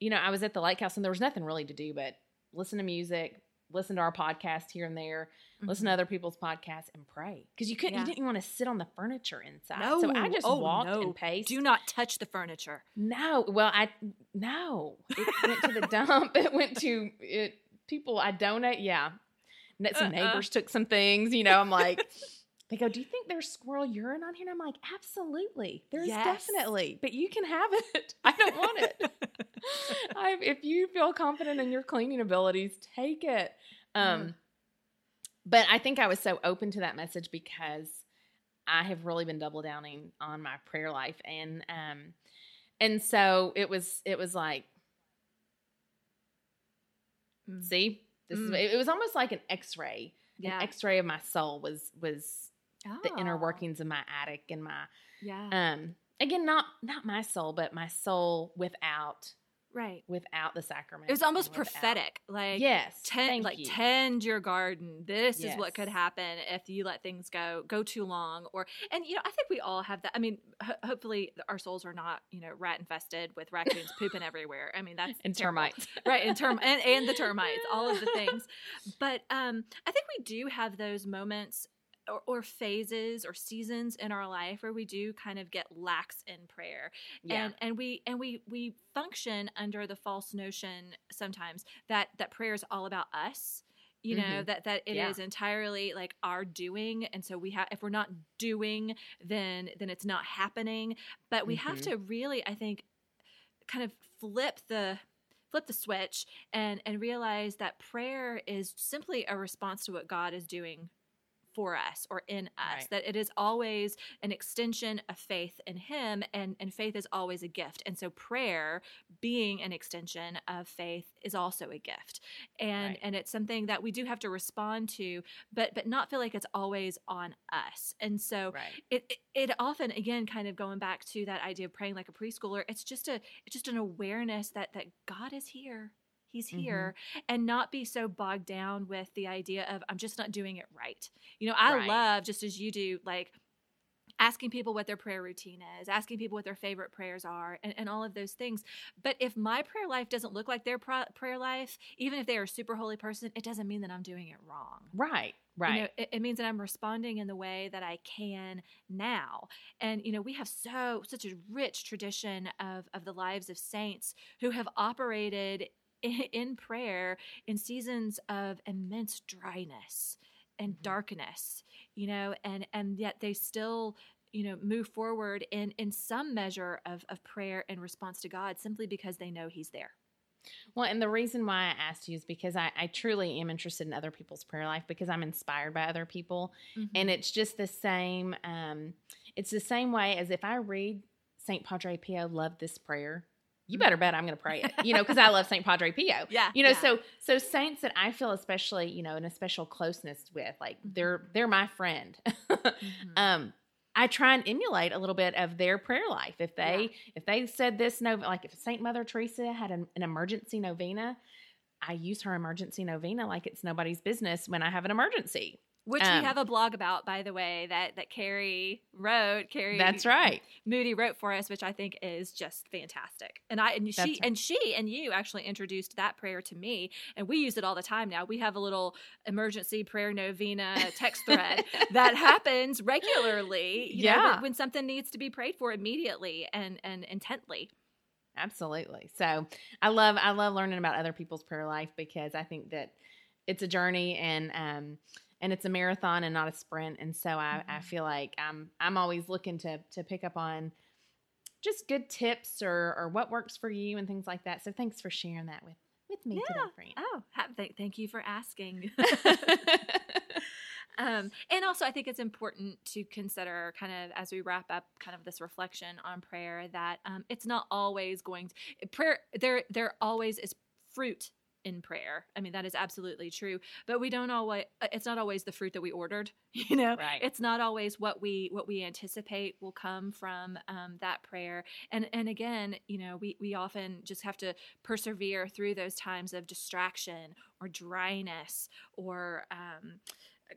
You know, I was at the lighthouse and there was nothing really to do but listen to music, listen to our podcast here and there, listen to other people's podcasts, and pray because you couldn't, Mm-hmm. Yeah. you didn't want to sit on the furniture inside. No. so I just Oh, walked no. and paced. Do not touch the furniture. No, well, I no. It went to the dump. It went to it. People I donate. Yeah, Net- some Uh-uh. neighbors took some things. You know, I'm like, they go, "Do you think there's squirrel urine on here?" And I'm like, "Absolutely, there's Yes. definitely, but you can have it. I don't want it. I, if you feel confident in your cleaning abilities, take it." Um, Mm. But I think I was so open to that message because I have really been double downing on my prayer life and um and so it was it was like Mm. see this is Mm. it was almost like an x-ray Yeah. an x-ray of my soul was was the inner Oh, workings of my attic and my Yeah. um again not not my soul but my soul without right. without the sacrament It was almost prophetic. Like yes tend thank like you. tend your garden this is what could happen if you let things go go too long or and you know i think we all have that i mean ho- hopefully our souls are not you know rat infested with raccoons pooping everywhere i mean that's and terrible. termites right and term and, and the termites all of the things but um i think we do have those moments or, or phases or seasons in our life where we do kind of get lax in prayer yeah and and we and we we function under the false notion sometimes that that prayer is all about us you know Mhm. that that it is Yeah. entirely like our doing and so we have if we're not doing then then it's not happening but we have Mhm. to really i think kind of flip the flip the switch and and realize that prayer is simply a response to what god is doing for us or in us Right. that it is always an extension of faith in him and and faith is always a gift. And so prayer being an extension of faith is also a gift. And Right. and it's something that we do have to respond to but but not feel like it's always on us. And so right. it, it it often again kind of going back to that idea of praying like a preschooler it's just a it's just an awareness that that god is here he's Mhm. here and not be so bogged down with the idea of i'm just not doing it right you know i Right. love just as you do like asking people what their prayer routine is asking people what their favorite prayers are and, and all of those things but if my prayer life doesn't look like their pro- prayer life even if they are a super holy person it doesn't mean that i'm doing it wrong right right you know, it, it means that I'm responding in the way that I can now. And you know, we have so such a rich tradition of of the lives of saints who have operated in, prayer in seasons of immense dryness and Mhm. darkness. You know, and and yet they still you know move forward in in some measure of of prayer in response to God simply because they know he's there. Well, and the reason why I asked you is because I, I truly am interested in other people's prayer life because I'm inspired by other people. And it's just the same, um, it's the same way as if I read St. Padre Pio, love this prayer, you better bet I'm going to pray it, you know, because I love St. Padre Pio. yeah. You know, yeah. so so saints that I feel especially, you know, in a special closeness with, like they're they're my friend. Mhm. um I try and emulate a little bit of their prayer life. If they Yeah. if they said this no like if Saint Mother Teresa had an, an emergency novena, I use her emergency novena like it's nobody's business when I have an emergency. Which Um, we have a blog about, by the way, that that Carrie wrote. Carrie, That's right. Moody wrote for us, which I think is just fantastic. And I and That's she right. and she and you actually introduced that prayer to me, and we use it all the time now. We have a little emergency prayer novena text thread that happens regularly. You know, Yeah. when, when something needs to be prayed for immediately and and intently. Absolutely. So I love I love learning about other people's prayer life because I think that it's a journey and um and it's a marathon and not a sprint. And so I, I Mhm. feel like I'm I'm always looking to to pick up on just good tips or or what works for you and things like that. So thanks for sharing that with with me Yeah. today, friend. Oh, th- thank you for asking. um, and also, I think it's important to consider, kind of as we wrap up, kind of this reflection on prayer, that um, it's not always going to prayer. There, there always is fruit in prayer. I mean, that is absolutely true. But we don't always. uh, It's not always the fruit that we ordered. You know, Right. it's not always what we what we anticipate will come from um, that prayer. And and again, you know, we we often just have to persevere through those times of distraction or dryness or. Um,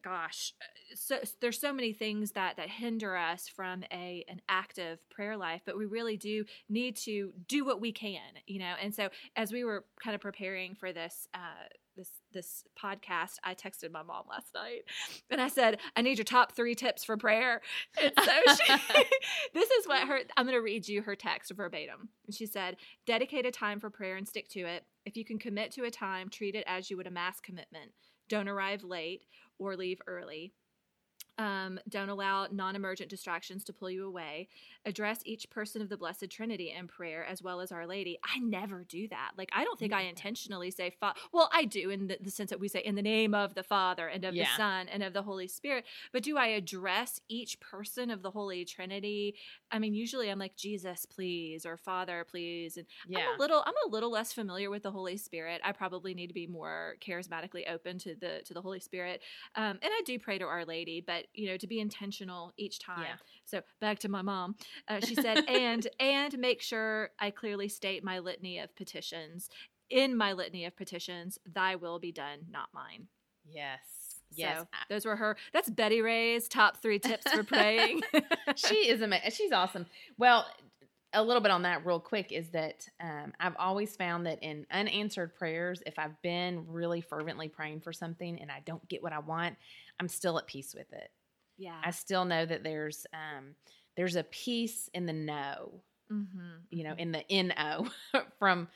gosh so there's so many things that that hinder us from a an active prayer life but we really do need to do what we can you know? And so as we were kind of preparing for this uh this this podcast i texted my mom last night and i said i need your top three tips for prayer. And so she, this is what her i'm going to read you her text verbatim. And she said dedicate a time for prayer and stick to it. If you can commit to a time treat it as you would a mass commitment. Don't arrive late or leave early. Um, don't allow non emergent distractions to pull you away. Address each person of the Blessed Trinity in prayer as well as Our Lady. I never do that. Like, I don't think I intentionally say, fa- well, I do in the, the sense that we say, in the name of the Father and of Yeah. the Son and of the Holy Spirit. But do I address each person of the Holy Trinity? I mean, usually I'm like, Jesus, please, or Father, please. And Yeah. I'm a little I'm a little less familiar with the Holy Spirit. I probably need to be more charismatically open to the to the Holy Spirit. Um, and I do pray to Our Lady, but you know, to be intentional each time. Yeah. So back to my mom. Uh, she said, and and make sure I clearly state my litany of petitions. In my litany of petitions, thy will be done, not mine. Yes. Yes. So those were her. That's Betty Ray's top three tips for praying. she is amazing. She's awesome. Well, a little bit on that real quick is that um, I've always found that in unanswered prayers, if I've been really fervently praying for something and I don't get what I want, I'm still at peace with it. yeah. I still know that there's um, there's a peace in the no, mm-hmm. you know, in the no from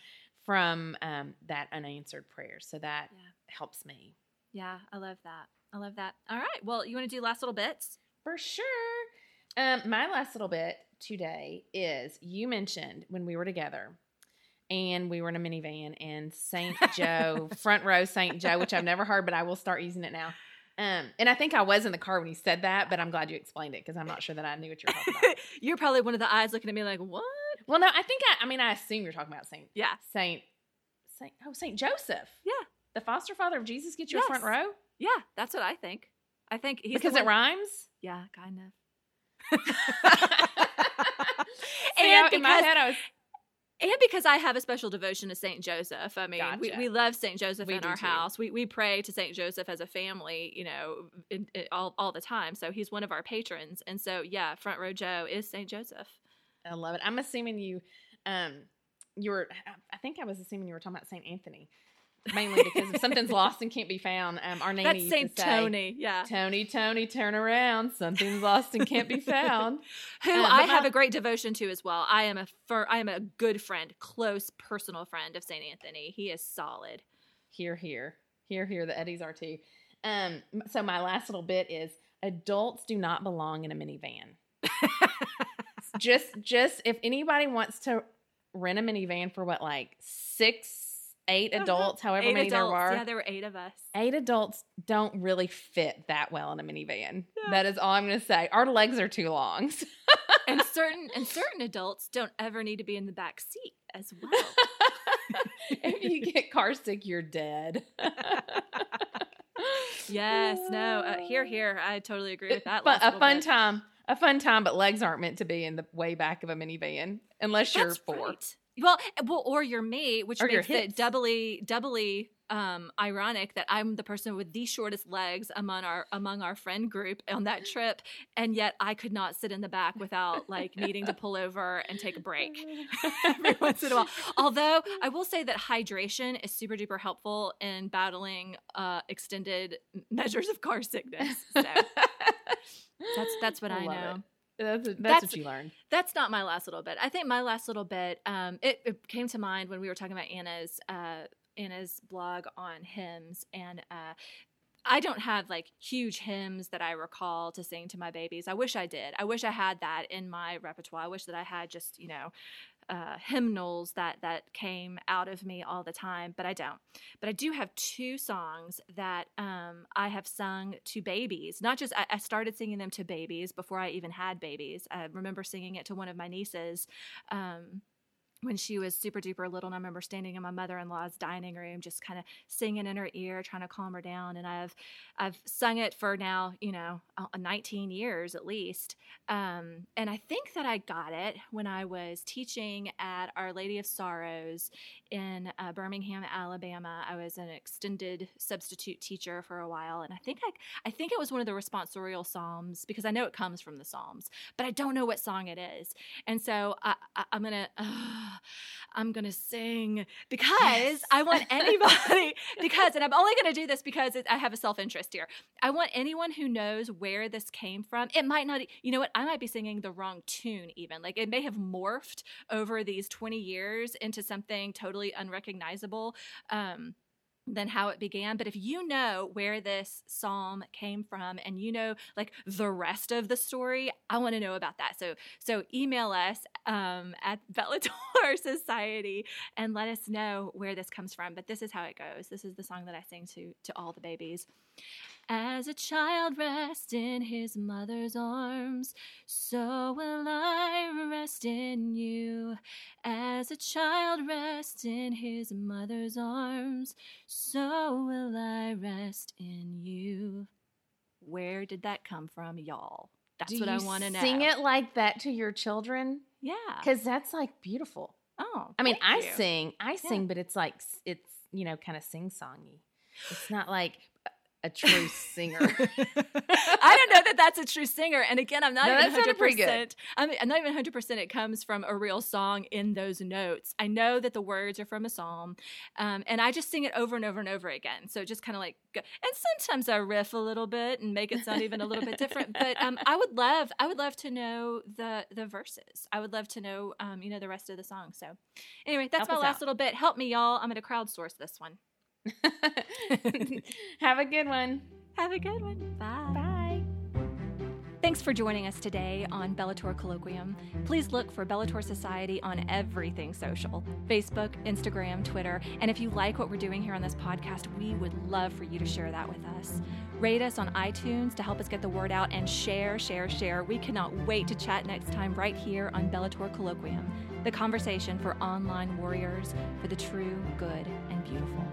from um, that unanswered prayer. So that Yeah. helps me Yeah, I love that. I love that. All right. Well, you want to do last little bits? For sure. Um, my last little bit today is you mentioned when we were together and we were in a minivan and St. Joe, front row St. Joe, which I've never heard, but I will start using it now. Um, and I think I was in the car when you said that, but I'm glad you explained it because I'm not sure that I knew what you were talking about. You're probably one of the eyes looking at me like, what? well, no, I think I, I mean, I assume you're talking about St. Yeah. Saint, Saint, oh, St. Joseph. Yeah. The foster father of Jesus gets you a front row Yeah, that's what I think. I think he's because it rhymes. Yeah, kind of. See, And I- in my head, I was And because I have a special devotion to Saint Joseph. I mean, we, Gotcha. we love Saint Joseph We in our too. house. We we pray to Saint Joseph as a family, you know, in, in- all all the time. So he's one of our patrons. And so yeah, front row Joe is Saint Joseph. I love it. I'm assuming you, um, you were. I think I was assuming you were talking about Saint Anthony, mainly because if something's lost and can't be found, um, our nanny That's Saint to say, Tony. Yeah. Tony, Tony, turn around. Something's lost and can't be found. who but I have my- a great devotion to as well. I am a fir- I am a good friend, close personal friend of Saint Anthony. He is solid. Here, here, here, here. The Eddies are too. Um, so my last little bit is adults do not belong in a minivan. just, just if anybody wants to rent a minivan for what, like six, eight adults, however eight many adults. there were. Yeah, there were eight of us. eight adults don't really fit that well in a minivan. That is all I'm going to say. Our legs are too long. and certain and certain adults don't ever need to be in the back seat as well. if you get car sick, you're dead. yes, no, uh, here, here. I totally agree with that. But a fun bit. time. A fun time, but legs aren't meant to be in the way back of a minivan unless you're That's four. right. Well, eh, well, or your mate, which Or makes it doubly, doubly um, ironic that I'm the person with the shortest legs among our among our friend group on that trip, and yet I could not sit in the back without like needing to pull over and take a break every once in a while. Although I will say that hydration is super duper helpful in battling uh, extended measures of car sickness. So that's that's what I Love know. it. That's, that's, That's- what you learned. That's not my last little bit. I think my last little bit, um, it, it came to mind when we were talking about Anna's uh, Anna's blog on hymns, and uh, I don't have like huge hymns that I recall to sing to my babies. I wish I did. I wish I had that in my repertoire. I wish that I had just you know uh, hymnals that that came out of me all the time, but I don't. But I do have two songs that um, I have sung to babies. Not just I, I, started singing them to babies before I even had babies. I remember singing it to one of my nieces. Um, when she was super duper little and i remember standing in my mother-in-law's dining room just kind of singing in her ear trying to calm her down and i've i've sung it for now you know 19 years at least. Um, and i think that i got it when i was teaching at our lady of sorrows in uh, birmingham alabama. I was an extended substitute teacher for a while and i think i i think it was one of the responsorial psalms because i know it comes from the psalms but i don't know what song it is. And so I, am gonna uh, I'm going to sing because yes. I want anybody, because, and I'm only going to do this because it, I have a self interest here. I want anyone who knows where this came from. It might not, you know what? I might be singing the wrong tune, even. Like it may have morphed over these 20 years into something totally unrecognizable. Um, than how it began. But if you know where this psalm came from and you know like the rest of the story, I want to know about that. So so email us um, at Bellator Society and let us know where this comes from. But this is how it goes. This is the song that I sing to to all the babies. As a child rests in his mother's arms, so will I rest in you. As a child rests in his mother's arms, so will I rest in you. Where did that come from, y'all? That's Do what I want to know. Sing it like that to your children? Yeah. Because that's like beautiful. Oh. I mean, I you. sing, I sing, yeah. but it's like, it's, you know, kind of sing songy. It's not like a true singer. I don't know that that's a true singer. And again, I'm not no, even 100%. I'm, I'm not even 100% it comes from a real song in those notes. I know that the words are from a psalm. Um, and I just sing it over and over and over again. So just kind of like, go. and sometimes I riff a little bit and make it sound even a little bit different. But um, I would love, I would love to know the the verses. I would love to know, um, you know, the rest of the song. So anyway, that's Help my last out. little bit. Help me, y'all. I'm going to crowdsource this one. Have a good one. Have a good one. Bye. Bye. Thanks for joining us today on Bellator Colloquium. Please look for Bellator Society on everything social Facebook, Instagram, Twitter. And if you like what we're doing here on this podcast, we would love for you to share that with us. Rate us on iTunes to help us get the word out and share, share, share. We cannot wait to chat next time right here on Bellator Colloquium, the conversation for online warriors for the true, good, and beautiful.